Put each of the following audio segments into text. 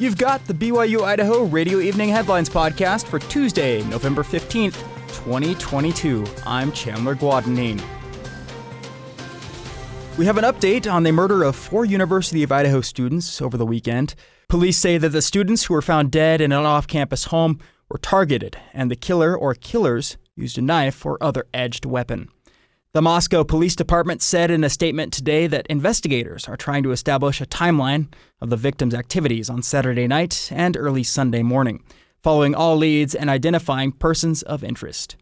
You've got the BYU Idaho Radio Evening Headlines podcast for Tuesday, November 15th, 2022. I'm Chandler Guadagnine. We have an update on the murder of four University of Idaho students over the weekend. Police say that the students who were found dead in an off campus home were targeted, and the killer or killers used a knife or other edged weapon. The Moscow Police Department said in a statement today that investigators are trying to establish a timeline of the victims' activities on Saturday night and early Sunday morning, following all leads and identifying persons of interest.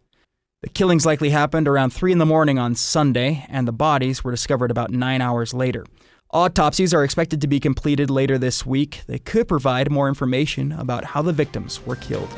The killings likely happened around 3 in the morning on Sunday, and the bodies were discovered about nine hours later. Autopsies are expected to be completed later this week. They could provide more information about how the victims were killed.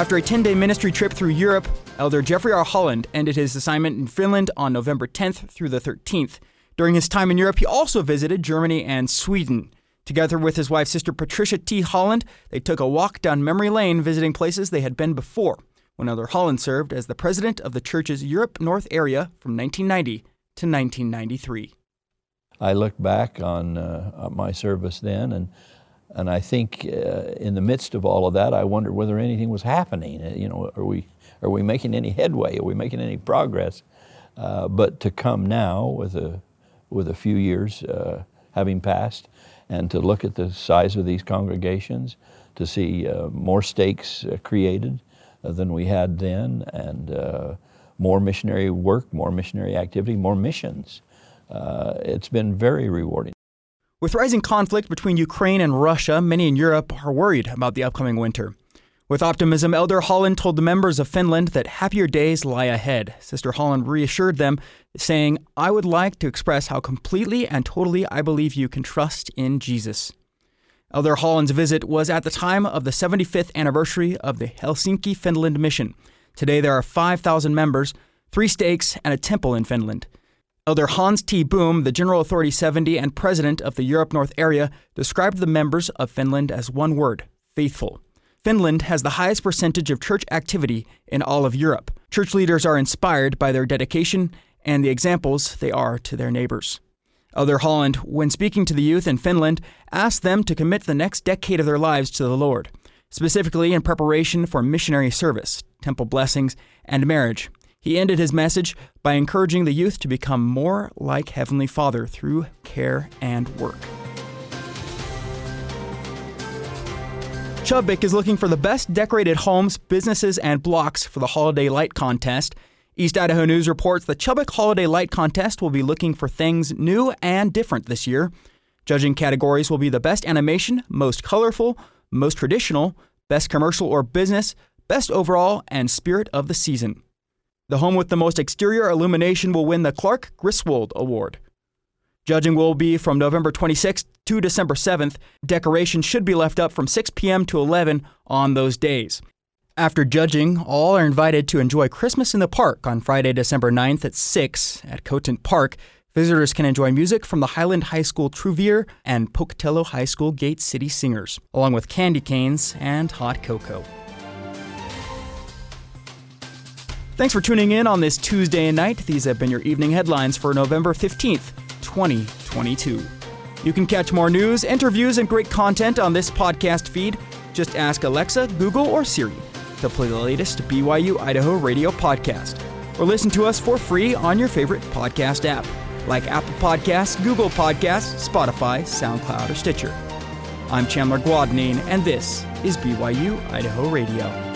After a 10 day ministry trip through Europe, Elder Jeffrey R. Holland ended his assignment in Finland on November 10th through the 13th. During his time in Europe, he also visited Germany and Sweden. Together with his wife, Sister Patricia T. Holland, they took a walk down memory lane visiting places they had been before when Elder Holland served as the president of the church's Europe North area from 1990 to 1993. I look back on uh, my service then, and and I think uh, in the midst of all of that, I wondered whether anything was happening. Uh, you know, are we are we making any headway? Are we making any progress? Uh, but to come now with a with a few years uh, having passed, and to look at the size of these congregations, to see uh, more stakes created, uh, than we had then, and more missionary work, more missionary activity, more missions. It's been very rewarding. With rising conflict between Ukraine and Russia, many in Europe are worried about the upcoming winter. With optimism, Elder Holland told the members of Finland that happier days lie ahead. Sister Holland reassured them, saying, I would like to express how completely and totally I believe you can trust in Jesus. Elder Holland's visit was at the time of the 75th anniversary of the Helsinki, Finland mission. Today there are 5,000 members, three stakes, and a temple in Finland. Elder Hans T. Boom, the General Authority 70 and president of the Europe North area, described the members of Finland as one word faithful. Finland has the highest percentage of church activity in all of Europe. Church leaders are inspired by their dedication and the examples they are to their neighbors. Elder Holland, when speaking to the youth in Finland, asked them to commit the next decade of their lives to the Lord, specifically in preparation for missionary service, temple blessings, and marriage. He ended his message by encouraging the youth to become more like Heavenly Father through care and work. Chubbuck is looking for the best decorated homes, businesses, and blocks for the Holiday Light Contest. East Idaho News reports the Chubbuck Holiday Light Contest will be looking for things new and different this year. Judging categories will be the best animation, most colorful, most traditional, best commercial or business, best overall, and spirit of the season. The home with the most exterior illumination will win the Clark Griswold Award. Judging will be from November 26th to December 7th. Decoration should be left up from 6 p.m. to 11 on those days. After judging, all are invited to enjoy Christmas in the Park on Friday, December 9th at 6 at Cotant Park. Visitors can enjoy music from the Highland High School Trouvier and Pocatello High School Gate City Singers, along with candy canes and hot cocoa. Thanks for tuning in on this Tuesday night. These have been your evening headlines for November 15th, 2022. You can catch more news, interviews, and great content on this podcast feed. Just ask Alexa, Google, or Siri to play the latest BYU Idaho radio podcast. Or listen to us for free on your favorite podcast app, like Apple Podcasts, Google Podcasts, Spotify, SoundCloud, or Stitcher. I'm Chandler Guadagnine, and this is BYU Idaho Radio.